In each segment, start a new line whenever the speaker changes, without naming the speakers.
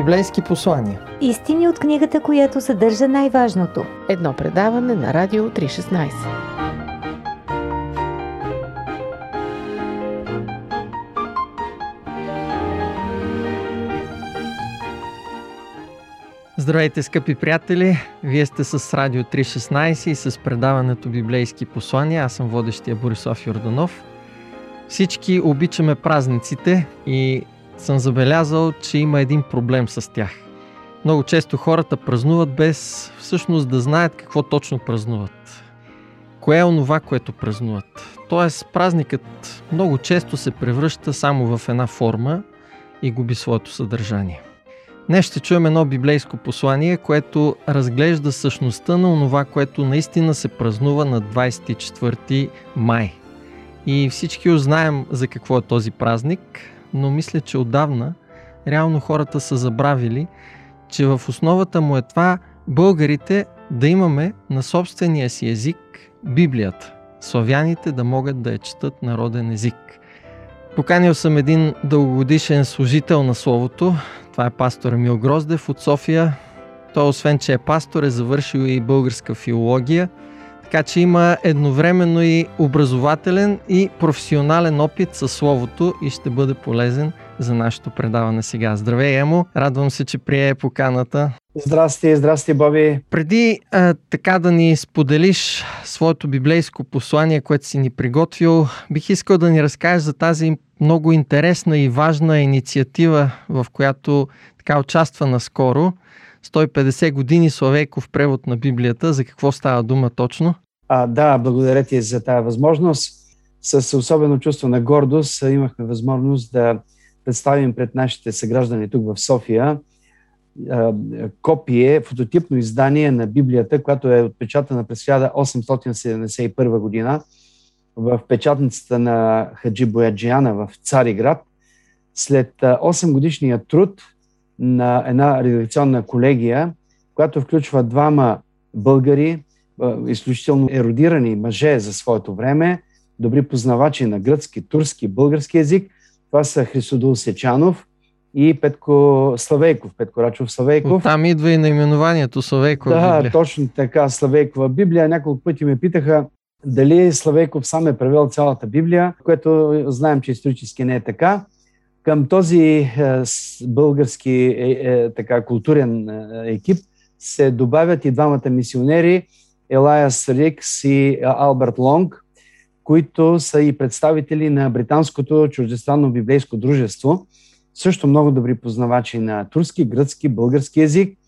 библейски послания.
Истини от книгата, която съдържа най-важното.
Едно предаване на Радио 316.
Здравейте, скъпи приятели! Вие сте с Радио 316 и с предаването Библейски послания. Аз съм водещия Борисов Йорданов. Всички обичаме празниците и съм забелязал, че има един проблем с тях. Много често хората празнуват без всъщност да знаят какво точно празнуват. Кое е онова, което празнуват? Тоест, празникът много често се превръща само в една форма и губи своето съдържание. Днес ще чуем едно библейско послание, което разглежда същността на онова, което наистина се празнува на 24 май. И всички узнаем за какво е този празник, но мисля, че отдавна реално хората са забравили, че в основата му е това българите да имаме на собствения си език Библията. Славяните да могат да я четат народен език. Поканил съм един дългогодишен служител на Словото. Това е пастор Емил Гроздев от София. Той, освен че е пастор, е завършил и българска филология – така че има едновременно и образователен и професионален опит със словото и ще бъде полезен за нашето предаване сега. Здравей, Емо! Радвам се, че прие поканата.
Здрасти, здрасти, Боби!
Преди а, така да ни споделиш своето библейско послание, което си ни приготвил, бих искал да ни разкажеш за тази много интересна и важна инициатива, в която така участва наскоро – 150 години Славейков превод на Библията. За какво става дума точно?
А, да, благодаря ти за тази възможност. С особено чувство на гордост имахме възможност да представим пред нашите съграждани тук в София копие, фототипно издание на Библията, което е отпечатана през 1871 година в печатницата на Хаджи Бояджияна в Цариград. След 8 годишния труд на една редакционна колегия, която включва двама българи, изключително еродирани мъже за своето време, добри познавачи на гръцки, турски, български язик. Това са Хрисодул Сечанов и Петко Славейков, Петко Рачов Славейков.
Там идва и наименованието Славейкова
да,
Библия.
точно така, Славейкова Библия. Няколко пъти ме питаха дали Славейков сам е превел цялата Библия, което знаем, че исторически не е така. Към този е, български е, е, така, културен екип се добавят и двамата мисионери Елайас Рикс и Алберт Лонг, които са и представители на Британското чуждестранно библейско дружество, също много добри познавачи на турски, гръцки, български язик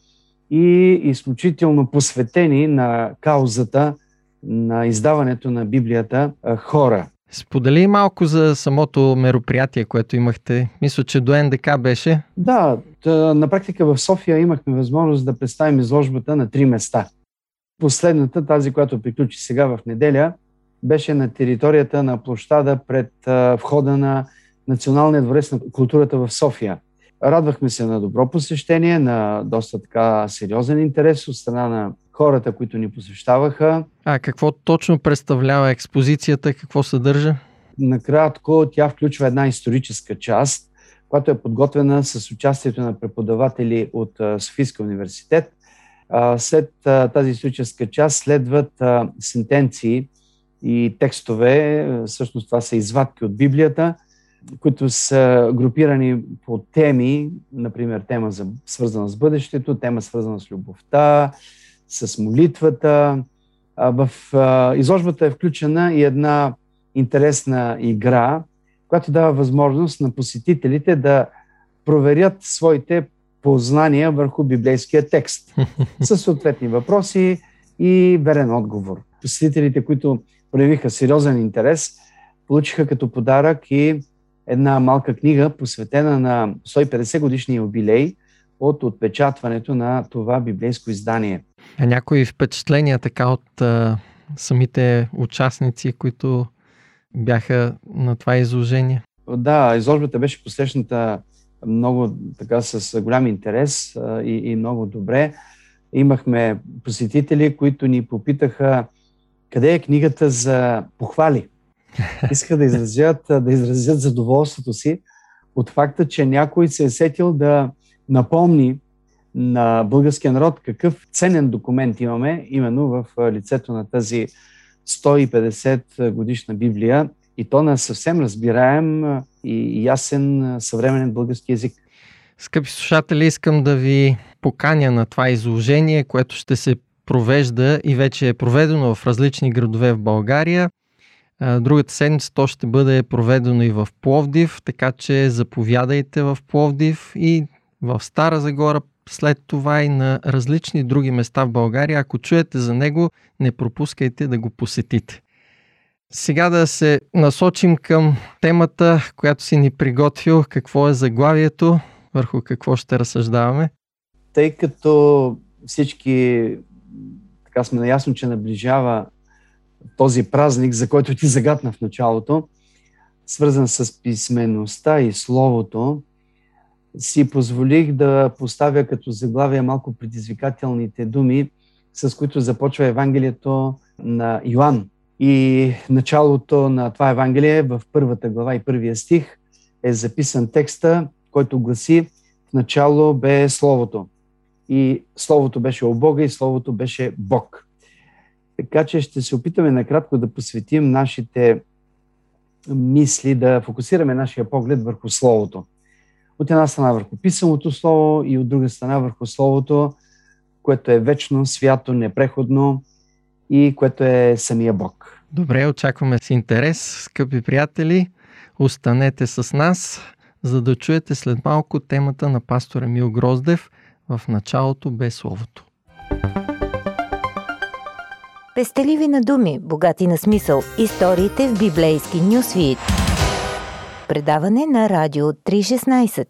и изключително посветени на каузата на издаването на Библията хора.
Сподели малко за самото мероприятие, което имахте. Мисля, че до НДК беше.
Да, на практика в София имахме възможност да представим изложбата на три места. Последната, тази, която приключи сега в неделя, беше на територията на площада пред входа на Националния дворец на културата в София. Радвахме се на добро посещение, на доста така сериозен интерес от страна на хората, които ни посещаваха.
А какво точно представлява експозицията? Какво съдържа?
Накратко, тя включва една историческа част, която е подготвена с участието на преподаватели от Софийския университет. След тази историческа част следват сентенции и текстове, всъщност това са извадки от Библията, които са групирани по теми, например тема за, свързана с бъдещето, тема свързана с любовта, с молитвата. В изложбата е включена и една интересна игра, която дава възможност на посетителите да проверят своите познания върху библейския текст с съответни въпроси и верен отговор. Посетителите, които проявиха сериозен интерес, получиха като подарък и една малка книга, посветена на 150 годишния юбилей от отпечатването на това библейско издание.
А някои впечатления така от а, самите участници, които бяха на това изложение?
Да, изложбата беше посрещната много така с голям интерес а, и, и много добре. Имахме посетители, които ни попитаха къде е книгата за похвали. Искаха да изразят, да изразят задоволството си от факта, че някой се е сетил да напомни на българския народ какъв ценен документ имаме именно в лицето на тази 150 годишна Библия и то на съвсем разбираем и ясен съвременен български язик.
Скъпи слушатели, искам да ви поканя на това изложение, което ще се провежда и вече е проведено в различни градове в България. Другата седмица то ще бъде проведено и в Пловдив, така че заповядайте в Пловдив и в Стара Загора, след това и на различни други места в България. Ако чуете за него, не пропускайте да го посетите. Сега да се насочим към темата, която си ни приготвил. Какво е заглавието, върху какво ще разсъждаваме?
Тъй като всички така сме наясно, че наближава този празник, за който ти загадна в началото, свързан с писмеността и словото, си позволих да поставя като заглавие малко предизвикателните думи, с които започва Евангелието на Йоанн. И началото на това Евангелие в първата глава и първия стих е записан текста, който гласи в начало бе Словото. И Словото беше о Бога и Словото беше Бог. Така че ще се опитаме накратко да посветим нашите мисли, да фокусираме нашия поглед върху Словото. От една страна върху писаното Слово и от друга страна върху Словото, което е вечно, свято, непреходно и което е самия Бог.
Добре, очакваме с интерес, скъпи приятели. Останете с нас, за да чуете след малко темата на пастор Емил Гроздев в началото бе Словото.
Пестеливи на думи, богати на смисъл. Историите в библейски нюсвит. Предаване на Радио 316.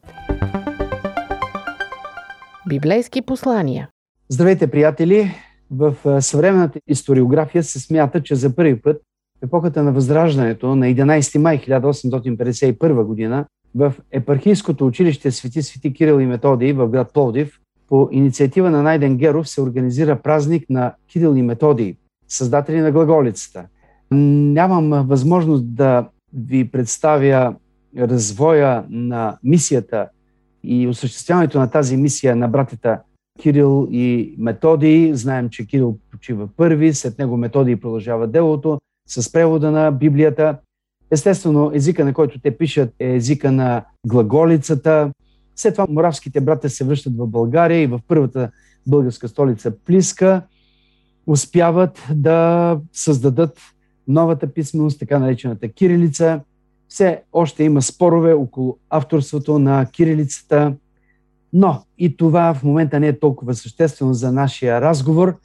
Библейски послания.
Здравейте, приятели! В съвременната историография се смята, че за първи път в епохата на Възраждането на 11 май 1851 година в епархийското училище Свети Свети Кирил и Методий в град Пловдив по инициатива на Найден Геров се организира празник на Кирил и Методий, създатели на глаголицата. Нямам възможност да ви представя развоя на мисията и осъществяването на тази мисия на братята Кирил и Методий. Знаем, че Кирил почива първи, след него Методий продължава делото с превода на Библията. Естествено, езика, на който те пишат, е езика на глаголицата. След това моравските брата се връщат в България и в първата българска столица Плиска успяват да създадат новата писменост, така наречената кирилица. Все още има спорове около авторството на кирилицата, но и това в момента не е толкова съществено за нашия разговор.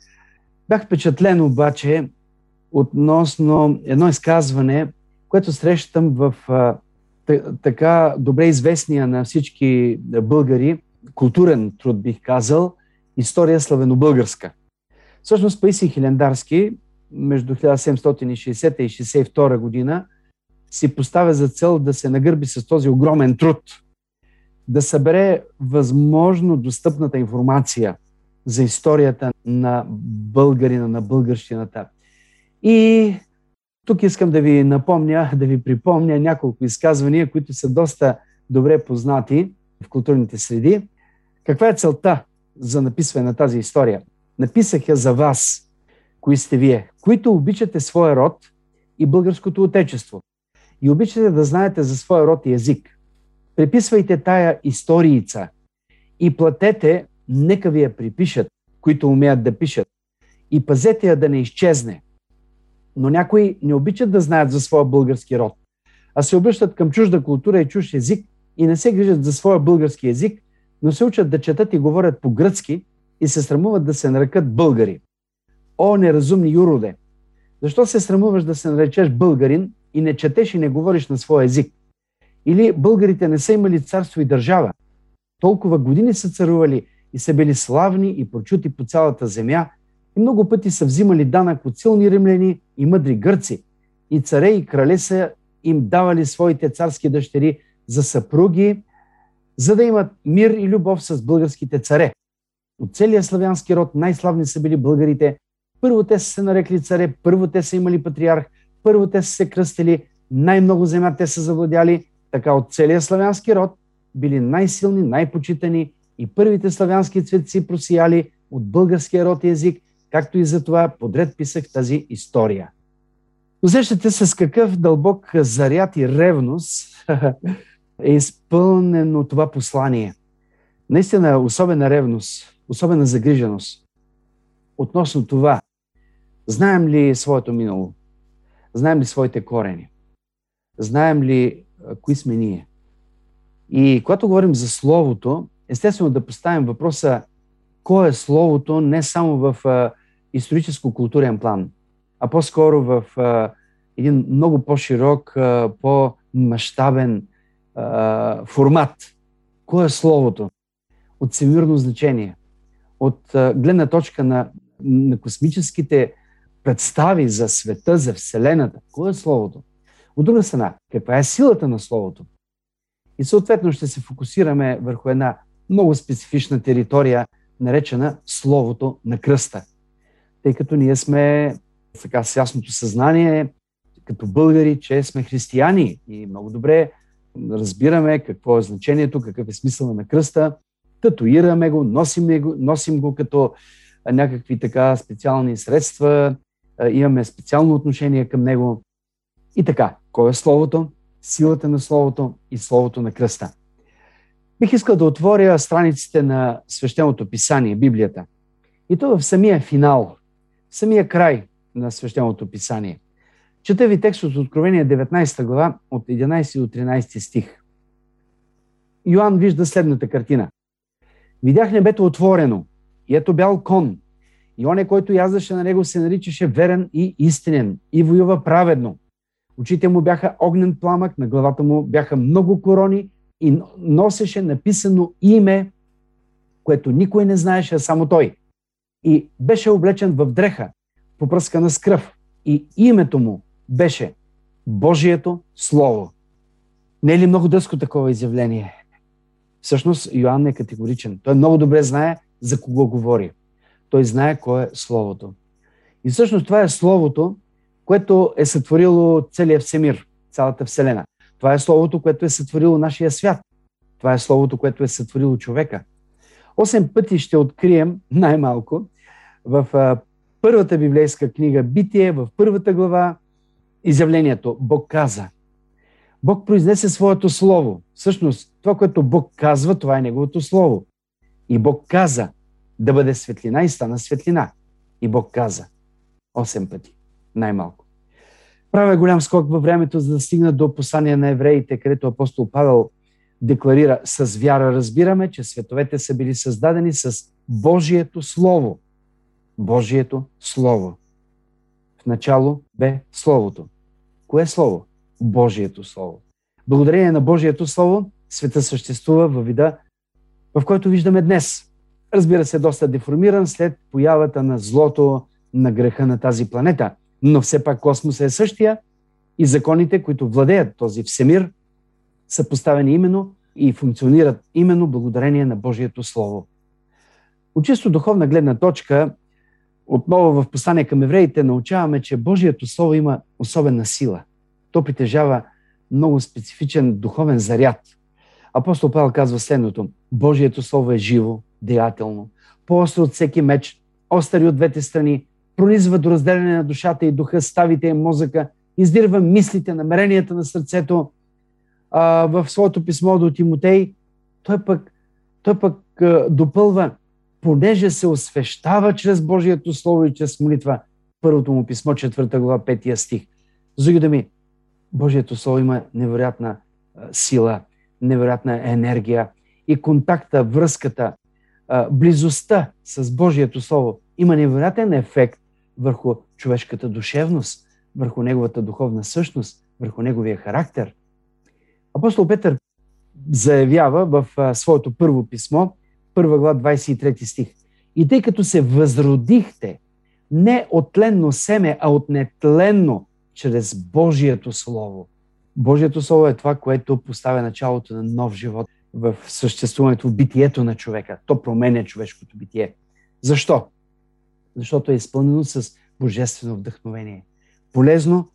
Бях впечатлен обаче относно едно изказване, което срещам в така добре известния на всички българи културен труд, бих казал, история славено-българска. Всъщност Паисий Хилендарски между 1760 и 62 година си поставя за цел да се нагърби с този огромен труд, да събере възможно достъпната информация за историята на българина, на българщината. И тук искам да ви напомня, да ви припомня няколко изказвания, които са доста добре познати в културните среди. Каква е целта за написване на тази история? Написах я за вас, кои сте вие, които обичате своя род и българското отечество и обичате да знаете за своя род и език. Преписвайте тая историица и платете, нека ви я припишат, които умеят да пишат. И пазете я да не изчезне. Но някои не обичат да знаят за своя български род, а се обръщат към чужда култура и чужд език и не се грижат за своя български език, но се учат да четат и говорят по гръцки и се срамуват да се нарекат българи. О, неразумни юроде! Защо се срамуваш да се наречеш българин и не четеш и не говориш на своя език? Или българите не са имали царство и държава? Толкова години са царували и са били славни и прочути по цялата земя и много пъти са взимали данък от силни римляни и мъдри гърци. И царе и крале са им давали своите царски дъщери за съпруги, за да имат мир и любов с българските царе. От целия славянски род най-славни са били българите. Първо те са се нарекли царе, първо те са имали патриарх, първо те са се кръстили, най-много земя те са завладяли. Така от целия славянски род били най-силни, най-почитани и първите славянски цветци просияли от българския род и език, както и за това подред писах тази история. Усещате се с какъв дълбок заряд и ревност е изпълнено това послание. Наистина особена ревност, особена загриженост относно това. Знаем ли своето минало? Знаем ли своите корени? Знаем ли кои сме ние? И когато говорим за Словото, естествено да поставим въпроса кое е Словото не само в историческо-културен план, а по-скоро в един много по-широк, по-масштабен формат. Кое е Словото? От всемирно значение. От гледна точка на, на космическите представи за света, за Вселената. Кое е Словото? От друга страна, каква е силата на Словото? И съответно ще се фокусираме върху една много специфична територия, наречена Словото на кръста. Тъй като ние сме така с ясното съзнание, като българи, че сме християни и много добре разбираме какво е значението, какъв е смисъл на кръста, татуираме го, носим го, носим го като някакви така специални средства, имаме специално отношение към него. И така, кой е Словото? Силата на Словото и Словото на кръста. Бих искал да отворя страниците на свещеното писание, Библията. И то в самия финал, в самия край на свещеното писание. Чета ви текст от Откровение 19 глава, от 11 до 13 стих. Йоанн вижда следната картина. Видях небето отворено и ето бял кон. И оне, който яздаше на него, се наричаше верен и истинен и воюва праведно. Очите му бяха огнен пламък, на главата му бяха много корони и носеше написано име, което никой не знаеше, а само той. И беше облечен в дреха, попръскана с кръв. И името му беше Божието Слово. Не е ли много дъско такова изявление? Всъщност Йоанн е категоричен. Той много добре знае за кого говори. Той знае кое е Словото. И всъщност това е Словото, което е сътворило целият всемир, цялата Вселена. Това е Словото, което е сътворило нашия свят. Това е Словото, което е сътворило човека. Осем пъти ще открием най-малко в първата библейска книга Битие, в първата глава, изявлението Бог каза. Бог произнесе своето слово. Всъщност, това, което Бог казва, това е Неговото слово. И Бог каза да бъде светлина и стана светлина. И Бог каза. Осем пъти. Най-малко. Правя голям скок във времето, за да стигна до послания на евреите, където апостол Павел декларира с вяра разбираме, че световете са били създадени с Божието Слово. Божието Слово. В начало бе Словото. Кое е Слово? Божието Слово. Благодарение на Божието Слово, света съществува във вида, в който виждаме днес. Разбира се, доста деформиран след появата на злото, на греха на тази планета. Но все пак космоса е същия и законите, които владеят този всемир, са поставени именно и функционират именно благодарение на Божието Слово. От чисто духовна гледна точка, отново в послание към евреите научаваме, че Божието Слово има особена сила. То притежава много специфичен духовен заряд. Апостол Павел казва следното. Божието Слово е живо, деятелно, по-остро от всеки меч, остари от двете страни, пронизва до разделяне на душата и духа, ставите и мозъка, издирва мислите, намеренията на сърцето. А, в своето писмо до Тимотей, той пък, той пък а, допълва понеже се освещава чрез Божието Слово и чрез молитва. Първото му писмо, четвърта глава, петия стих. С други думи, Божието Слово има невероятна сила, невероятна енергия и контакта, връзката, близостта с Божието Слово има невероятен ефект върху човешката душевност, върху неговата духовна същност, върху неговия характер. Апостол Петър заявява в своето първо писмо, първа глава, 23 стих. И тъй като се възродихте не от тленно семе, а от нетленно, чрез Божието Слово. Божието Слово е това, което поставя началото на нов живот в съществуването, в битието на човека. То променя човешкото битие. Защо? Защото е изпълнено с божествено вдъхновение. Полезно,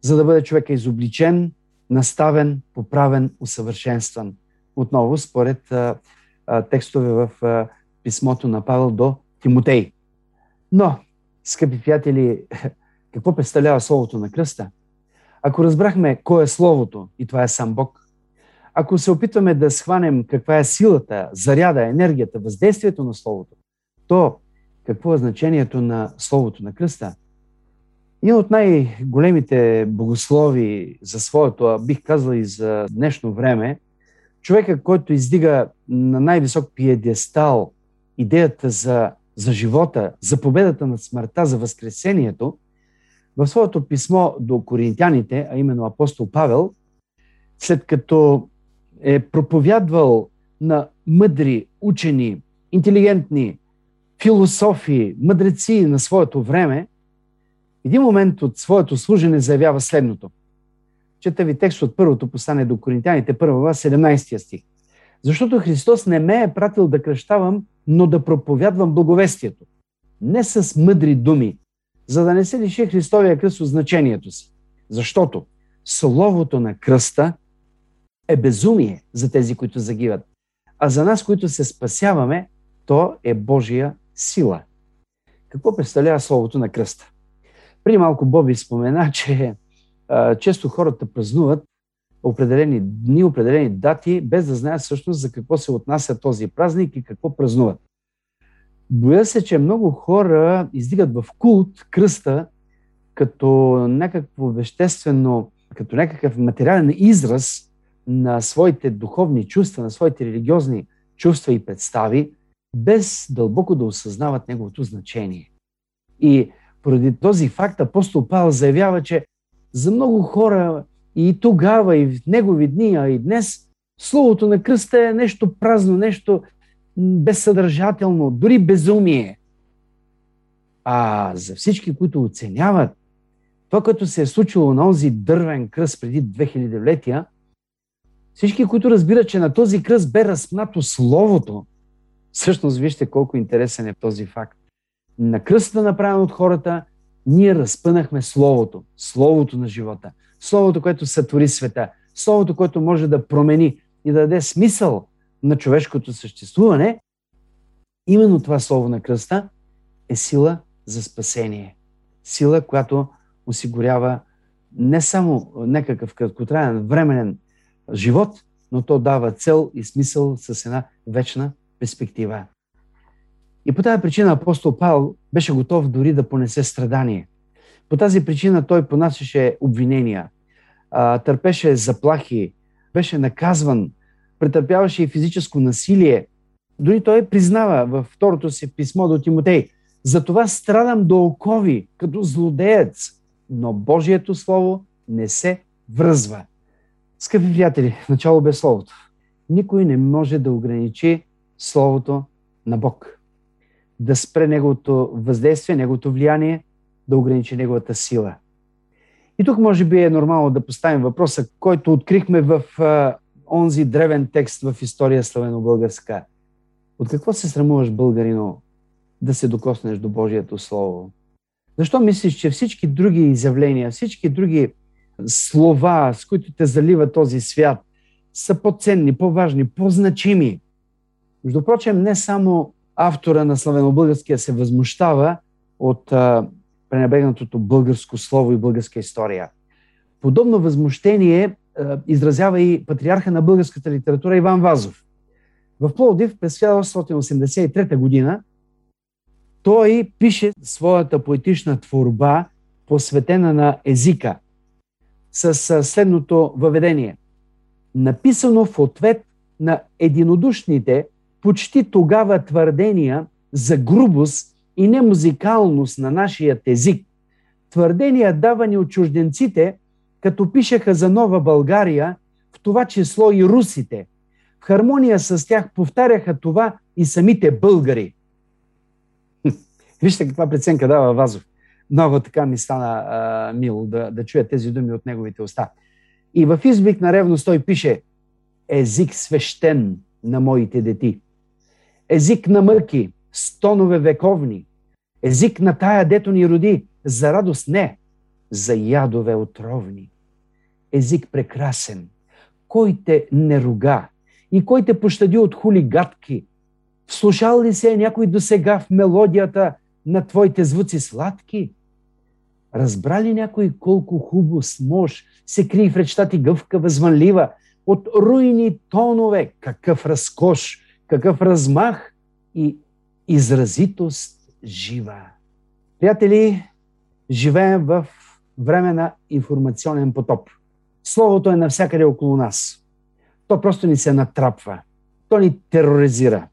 за да бъде човека изобличен, наставен, поправен, усъвършенстван. Отново, според а, текстове в а, писмото на Павел до Тимотей. Но, скъпи приятели, какво представлява Словото на кръста? Ако разбрахме кой е Словото, и това е сам Бог, ако се опитваме да схванем каква е силата, заряда, енергията, въздействието на Словото, то какво е значението на Словото на кръста? Един от най-големите богослови за своето, а бих казал и за днешно време, човека, който издига на най-висок пиедестал идеята за, за живота, за победата над смъртта, за възкресението, в своето писмо до коринтяните, а именно апостол Павел, след като е проповядвал на мъдри, учени, интелигентни, философи, мъдреци на своето време, един момент от своето служене заявява следното. Чета ви текст от първото послание до Коринтяните, първа 17 стих. Защото Христос не ме е пратил да кръщавам, но да проповядвам благовестието. Не с мъдри думи, за да не се лиши Христовия кръст от значението си. Защото Словото на кръста е безумие за тези, които загиват. А за нас, които се спасяваме, то е Божия сила. Какво представлява Словото на кръста? При малко Боби спомена, че а, често хората празнуват определени дни, определени дати, без да знаят всъщност за какво се отнася този празник и какво празнуват. Боя се, че много хора издигат в култ кръста като някакво веществено, като някакъв материален израз на своите духовни чувства, на своите религиозни чувства и представи, без дълбоко да осъзнават неговото значение. И поради този факт апостол Павел заявява, че за много хора и тогава, и в негови дни, а и днес, Словото на кръста е нещо празно, нещо безсъдържателно, дори безумие. А за всички, които оценяват това, което се е случило на този дървен кръст преди 2000 летия, всички, които разбират, че на този кръст бе разпнато Словото, всъщност вижте колко интересен е този факт. На кръста, направен от хората, ние разпънахме Словото, Словото на живота, Словото, което сътвори света, Словото, което може да промени и да даде смисъл на човешкото съществуване. Именно това Слово на кръста е сила за спасение. Сила, която осигурява не само някакъв краткотраен, временен живот, но то дава цел и смисъл с една вечна перспектива. И по тази причина апостол Павел беше готов дори да понесе страдание. По тази причина той понасяше обвинения, търпеше заплахи, беше наказван, претърпяваше и физическо насилие. Дори той признава във второто си писмо до Тимотей. Затова страдам до окови, като злодеец, но Божието Слово не се връзва. Скъпи приятели, начало без Словото. Никой не може да ограничи Словото на Бог. Да спре Неговото въздействие, Неговото влияние, да ограничи Неговата сила. И тук може би е нормално да поставим въпроса, който открихме в онзи древен текст в история славено-българска. От какво се срамуваш, българино, да се докоснеш до Божието Слово? Защо мислиш, че всички други изявления, всички други слова, с които те залива този свят, са по-ценни, по-важни, по-значими. Между прочим, не само автора на славено-българския се възмущава от а, българско слово и българска история. Подобно възмущение изразява и патриарха на българската литература Иван Вазов. В Пловдив през 1883 година той пише своята поетична творба, посветена на езика, с следното въведение. Написано в ответ на единодушните, почти тогава твърдения за грубост и немузикалност на нашия език. Твърдения давани от чужденците, като пишеха за Нова България, в това число и русите. В хармония с тях повтаряха това и самите българи. Вижте каква преценка дава Вазов много така ми стана а, мило да, да чуя тези думи от неговите уста. И в изблик на ревност той пише език свещен на моите дети. Език на мъки, стонове вековни. Език на тая, дето ни роди, за радост не, за ядове отровни. Език прекрасен, кой те не руга И кой те пощади от хулигатки? Вслушал ли се някой до сега в мелодията на твоите звуци сладки? Разбра ли някой колко хубаво смож се крие в речта ти гъвка, възвънлива, от руйни тонове, какъв разкош, какъв размах и изразитост жива. Приятели, живеем в време на информационен потоп. Словото е навсякъде около нас. То просто ни се натрапва. То ни тероризира.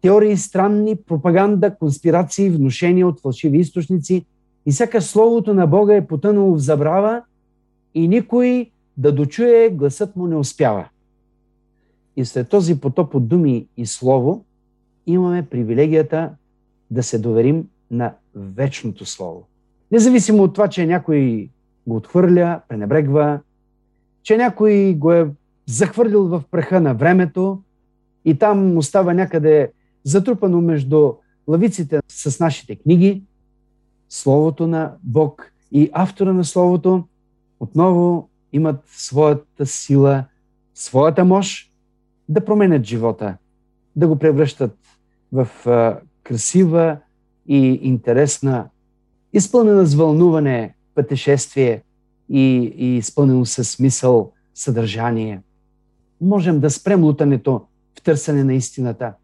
Теории странни, пропаганда, конспирации, внушения от фалшиви източници и сякаш Словото на Бога е потънало в забрава и никой да дочуе гласът му не успява. И след този потоп от думи и слово имаме привилегията да се доверим на вечното слово. Независимо от това, че някой го отхвърля, пренебрегва, че някой го е захвърлил в праха на времето и там остава някъде затрупано между лавиците с нашите книги, Словото на Бог и автора на Словото отново имат своята сила, своята мощ да променят живота, да го превръщат в красива и интересна, изпълнена с вълнуване пътешествие и, и изпълнено със смисъл съдържание. Можем да спрем лутането в търсене на истината,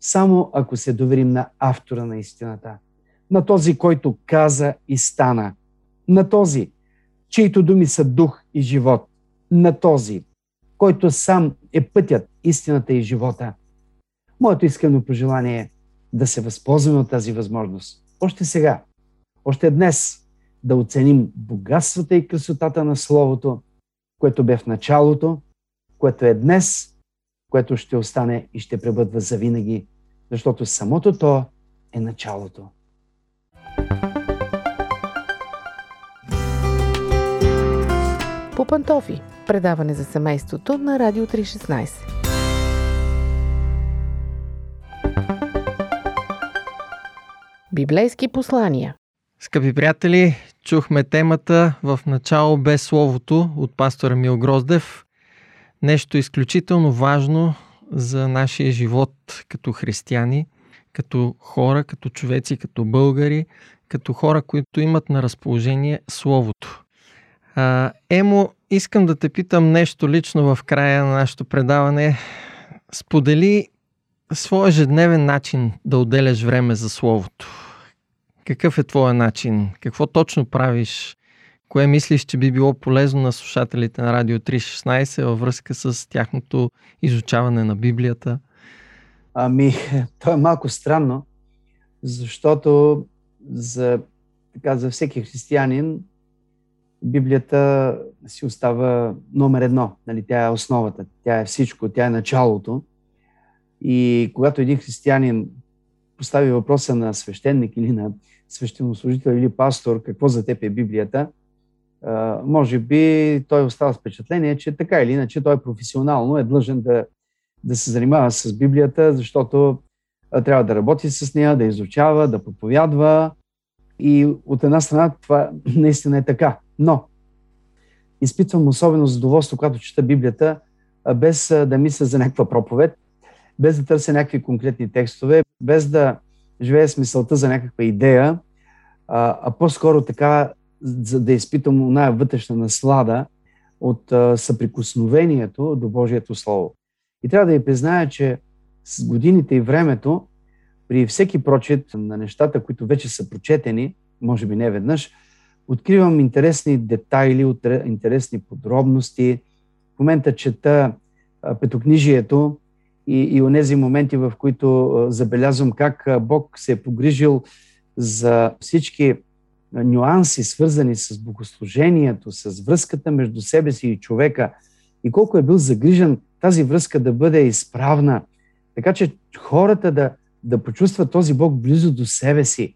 само ако се доверим на автора на истината, на този, който каза и стана, на този, чието думи са дух и живот, на този, който сам е пътят, истината и живота. Моето искрено пожелание е да се възползваме от тази възможност. Още сега, още днес, да оценим богатствата и красотата на Словото, което бе в началото, което е днес, което ще остане и ще пребъдва завинаги, защото самото то е началото.
По пантофи. Предаване за семейството на Радио 316. Библейски послания.
Скъпи приятели, чухме темата в начало без словото от пастора Мил Гроздев. Нещо изключително важно за нашия живот като християни, като хора, като човеци, като българи, като хора, които имат на разположение Словото. А, Емо, искам да те питам нещо лично в края на нашето предаване. Сподели своя ежедневен начин да отделяш време за Словото. Какъв е твоя начин? Какво точно правиш? Кое мислиш, че би било полезно на слушателите на Радио 316 във връзка с тяхното изучаване на Библията?
Ами, то е малко странно, защото за, така, за всеки християнин Библията си остава номер едно. Нали? Тя е основата, тя е всичко, тя е началото. И когато един християнин постави въпроса на свещеник или на свещенослужител или пастор, какво за теб е Библията, може би той остава с впечатление, че така или иначе той професионално е длъжен да, да се занимава с Библията, защото трябва да работи с нея, да изучава, да проповядва. И от една страна това наистина е така. Но изпитвам особено задоволство, когато чета Библията, без да мисля за някаква проповед, без да търся някакви конкретни текстове, без да живея с мисълта за някаква идея, а, а по-скоро така, за да изпитам оная вътрешна наслада от а, съприкосновението до Божието Слово. И трябва да ви призная, че с годините и времето, при всеки прочит на нещата, които вече са прочетени, може би не веднъж, откривам интересни детайли, интересни подробности. В момента чета петокнижието и, и онези моменти, в които забелязвам как Бог се е погрижил за всички нюанси, свързани с богослужението, с връзката между себе си и човека и колко е бил загрижен тази връзка да бъде изправна, така че хората да, да почувстват този Бог близо до себе си.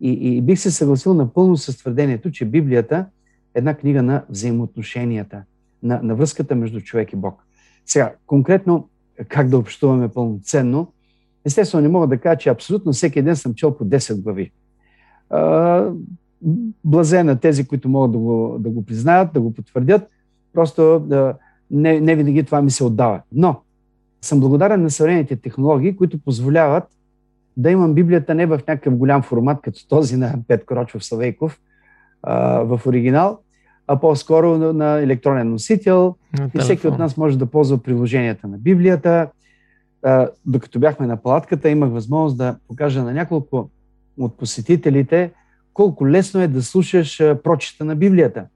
И, и бих се съгласил напълно с твърдението, че Библията е една книга на взаимоотношенията, на, на връзката между човек и Бог. Сега, конкретно, как да общуваме пълноценно, естествено не мога да кажа, че абсолютно всеки ден съм чел по 10 глави. Блазе на тези, които могат да го, да го признаят, да го потвърдят. Просто да, не, не винаги това ми се отдава. Но съм благодарен на съвременните технологии, които позволяват да имам Библията не в някакъв голям формат, като този на Пет Крочов Савейков в оригинал, а по-скоро на електронен носител. На и всеки от нас може да ползва приложенията на Библията. Докато бяхме на палатката, имах възможност да покажа на няколко от посетителите колко лесно е да слушаш прочета на Библията.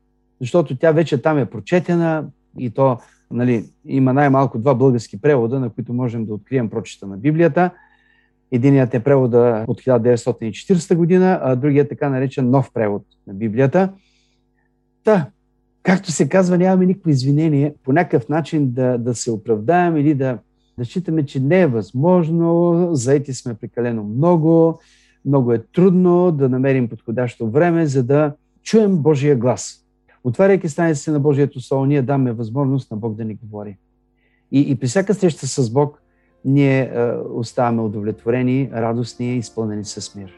Защото тя вече там е прочетена и то нали, има най-малко два български превода, на които можем да открием прочета на Библията. Единият е превода от 1940 година, а другият е така наречен нов превод на Библията. Та, както се казва, нямаме никакво извинение по някакъв начин да, да се оправдаем или да, да считаме, че не е възможно, заети сме прекалено много, много е трудно да намерим подходящо време, за да чуем Божия глас. Отваряйки страниците на Божието Слово, ние даваме възможност на Бог да ни говори. И, и при всяка среща с Бог, ние е, оставаме удовлетворени, радостни и изпълнени с мир.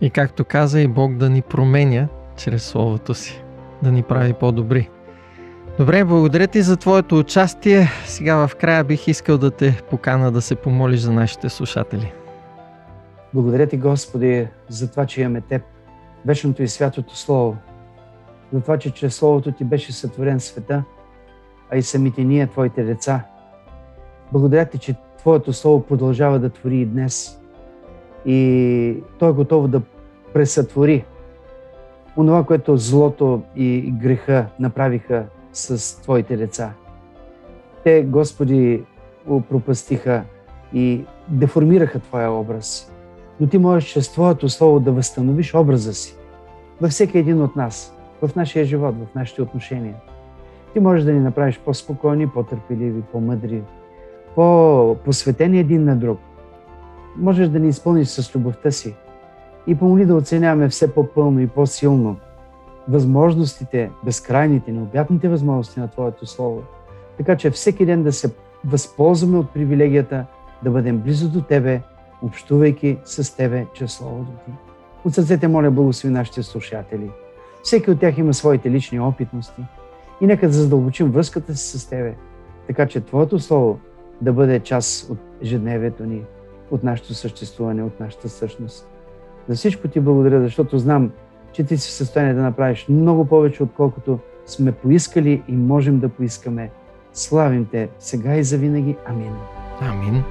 И както каза и Бог да ни променя чрез Словото си, да ни прави по-добри. Добре, благодаря ти за твоето участие. Сега в края бих искал да те покана да се помолиш за нашите слушатели.
Благодаря ти, Господи, за това, че имаме Теб, вечното и святото Слово, за това, че чрез Словото Ти беше сътворен света, а и самите ние, Твоите деца. Благодаря Ти, че Твоето Слово продължава да твори и днес. И То е готово да пресътвори онова, което злото и греха направиха с Твоите деца. Те, Господи, пропастиха и деформираха Твоя образ. Но Ти можеш чрез Твоето Слово да възстановиш образа си във всеки един от нас – в нашия живот, в нашите отношения. Ти можеш да ни направиш по-спокойни, по-търпеливи, по-мъдри, по-посветени един на друг. Можеш да ни изпълниш с любовта си и помоли да оценяваме все по-пълно и по-силно възможностите, безкрайните, необятните възможности на Твоето Слово. Така че всеки ден да се възползваме от привилегията да бъдем близо до Тебе, общувайки с Тебе чрез Словото Ти. От сърцете моля благослови нашите слушатели – всеки от тях има своите лични опитности. И нека да задълбочим връзката си с Тебе, така че Твоето Слово да бъде част от ежедневието ни, от нашето съществуване, от нашата същност. За всичко Ти благодаря, защото знам, че Ти си в състояние да направиш много повече, отколкото сме поискали и можем да поискаме. Славим Те сега и завинаги. Амин.
Амин.